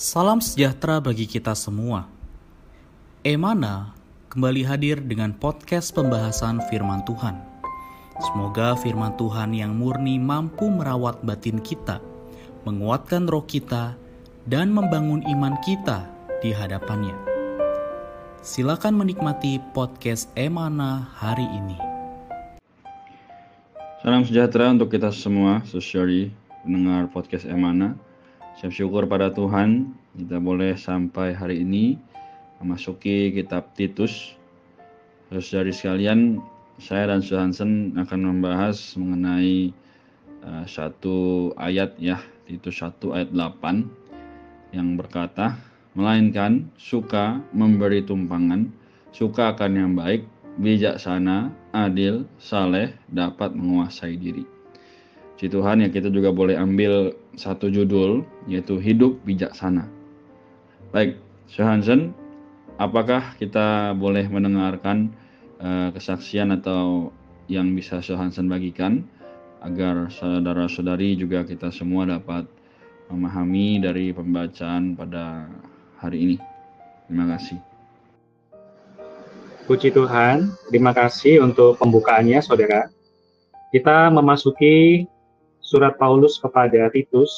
Salam sejahtera bagi kita semua. Emana kembali hadir dengan podcast pembahasan firman Tuhan. Semoga firman Tuhan yang murni mampu merawat batin kita, menguatkan roh kita, dan membangun iman kita di hadapannya. Silakan menikmati podcast Emana hari ini. Salam sejahtera untuk kita semua, sosiali pendengar podcast Emana. Syukur pada Tuhan kita boleh sampai hari ini memasuki kitab Titus. Terus dari sekalian, saya dan Suhansen akan membahas mengenai uh, satu ayat ya, Titus 1 ayat 8 yang berkata, melainkan suka memberi tumpangan, suka akan yang baik, bijaksana, adil, saleh, dapat menguasai diri. Ci Tuhan ya kita juga boleh ambil satu judul yaitu hidup bijaksana. Baik, Hansen, apakah kita boleh mendengarkan uh, kesaksian atau yang bisa Hansen bagikan agar saudara-saudari juga kita semua dapat memahami dari pembacaan pada hari ini. Terima kasih. Puji Tuhan, terima kasih untuk pembukaannya saudara. Kita memasuki surat Paulus kepada Titus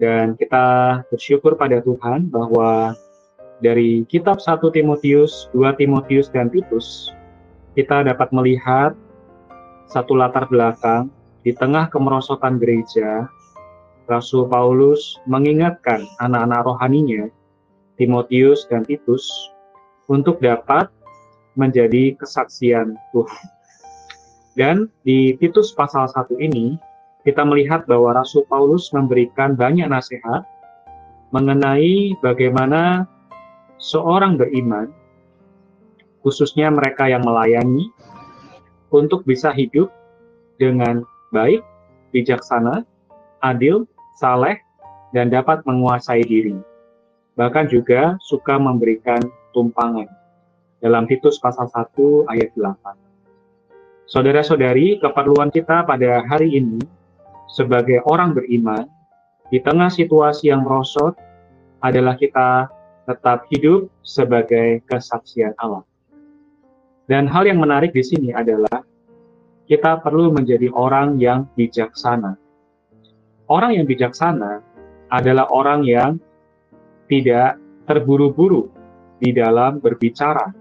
dan kita bersyukur pada Tuhan bahwa dari kitab 1 Timotius, 2 Timotius dan Titus kita dapat melihat satu latar belakang di tengah kemerosotan gereja Rasul Paulus mengingatkan anak-anak rohaninya Timotius dan Titus untuk dapat menjadi kesaksian Tuhan. Dan di Titus pasal 1 ini, kita melihat bahwa Rasul Paulus memberikan banyak nasihat mengenai bagaimana seorang beriman, khususnya mereka yang melayani, untuk bisa hidup dengan baik, bijaksana, adil, saleh, dan dapat menguasai diri. Bahkan juga suka memberikan tumpangan dalam Titus pasal 1 ayat 8. Saudara-saudari, keperluan kita pada hari ini sebagai orang beriman di tengah situasi yang merosot adalah kita tetap hidup sebagai kesaksian Allah. Dan hal yang menarik di sini adalah kita perlu menjadi orang yang bijaksana. Orang yang bijaksana adalah orang yang tidak terburu-buru di dalam berbicara,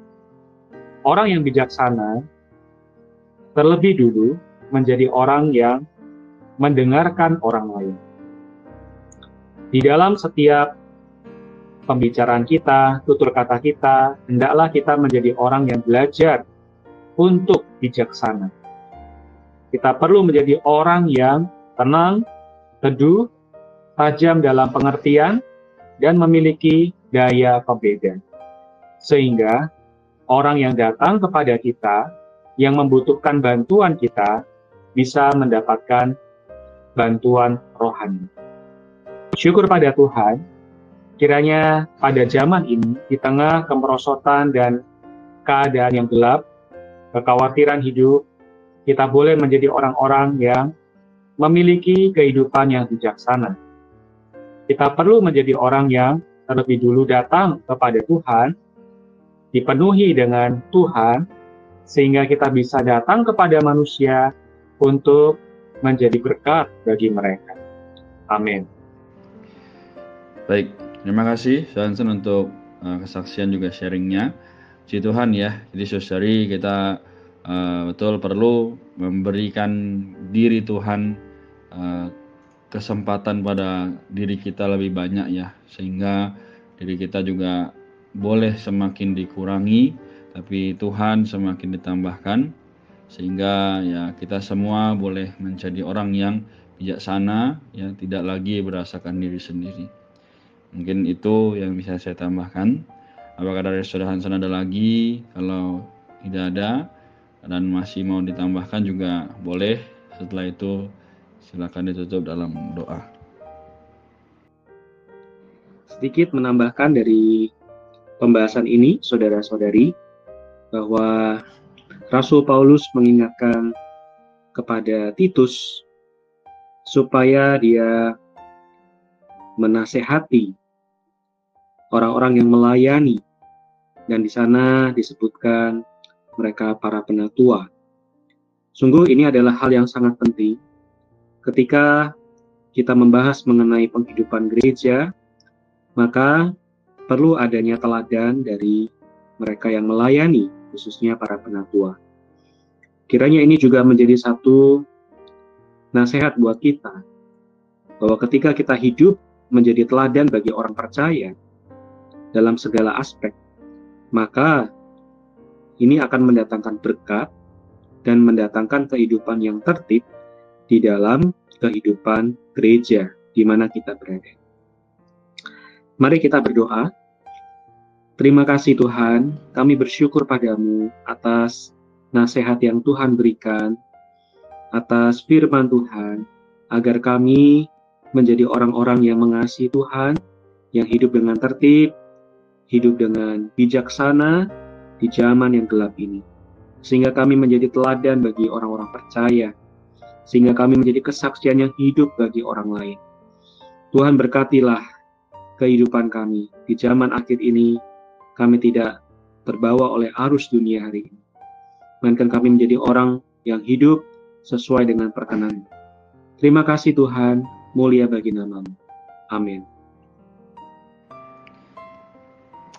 Orang yang bijaksana terlebih dulu menjadi orang yang mendengarkan orang lain. Di dalam setiap pembicaraan kita, tutur kata kita, hendaklah kita menjadi orang yang belajar untuk bijaksana. Kita perlu menjadi orang yang tenang, teduh, tajam dalam pengertian, dan memiliki daya pembeda. Sehingga orang yang datang kepada kita yang membutuhkan bantuan kita bisa mendapatkan bantuan rohani. Syukur pada Tuhan, kiranya pada zaman ini di tengah kemerosotan dan keadaan yang gelap, kekhawatiran hidup, kita boleh menjadi orang-orang yang memiliki kehidupan yang bijaksana. Kita perlu menjadi orang yang terlebih dulu datang kepada Tuhan dipenuhi dengan Tuhan, sehingga kita bisa datang kepada manusia untuk menjadi berkat bagi mereka. Amin. Baik, terima kasih Johnson untuk uh, kesaksian juga sharingnya. Puji Tuhan ya, jadi saudari kita uh, betul perlu memberikan diri Tuhan uh, kesempatan pada diri kita lebih banyak ya, sehingga diri kita juga boleh semakin dikurangi, tapi Tuhan semakin ditambahkan sehingga ya kita semua boleh menjadi orang yang bijaksana ya tidak lagi berasakan diri sendiri. Mungkin itu yang bisa saya tambahkan. Apakah dari saudara Hansen ada lagi? Kalau tidak ada dan masih mau ditambahkan juga boleh. Setelah itu silakan ditutup dalam doa. Sedikit menambahkan dari pembahasan ini, saudara-saudari, bahwa Rasul Paulus mengingatkan kepada Titus supaya dia menasehati orang-orang yang melayani. Dan di sana disebutkan mereka para penatua. Sungguh ini adalah hal yang sangat penting ketika kita membahas mengenai penghidupan gereja, maka perlu adanya teladan dari mereka yang melayani, khususnya para penatua. Kiranya ini juga menjadi satu nasihat buat kita, bahwa ketika kita hidup menjadi teladan bagi orang percaya dalam segala aspek, maka ini akan mendatangkan berkat dan mendatangkan kehidupan yang tertib di dalam kehidupan gereja di mana kita berada. Mari kita berdoa. Terima kasih Tuhan, kami bersyukur padamu atas nasihat yang Tuhan berikan, atas firman Tuhan, agar kami menjadi orang-orang yang mengasihi Tuhan, yang hidup dengan tertib, hidup dengan bijaksana di zaman yang gelap ini. Sehingga kami menjadi teladan bagi orang-orang percaya, sehingga kami menjadi kesaksian yang hidup bagi orang lain. Tuhan berkatilah kehidupan kami di zaman akhir ini. Kami tidak terbawa oleh arus dunia hari ini, melainkan kami menjadi orang yang hidup sesuai dengan perkenan. Terima kasih Tuhan, mulia bagi namamu. Amin.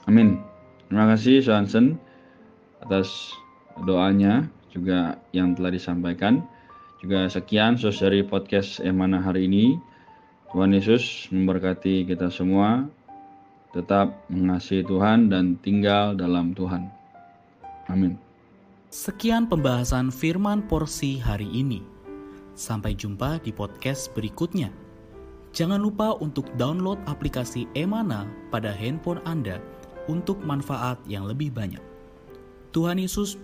Amin. Terima kasih Shansen atas doanya juga yang telah disampaikan. Juga sekian dari podcast Emana hari ini. Tuhan Yesus memberkati kita semua. Tetap mengasihi Tuhan dan tinggal dalam Tuhan. Amin. Sekian pembahasan firman porsi hari ini. Sampai jumpa di podcast berikutnya. Jangan lupa untuk download aplikasi Emana pada handphone Anda untuk manfaat yang lebih banyak. Tuhan Yesus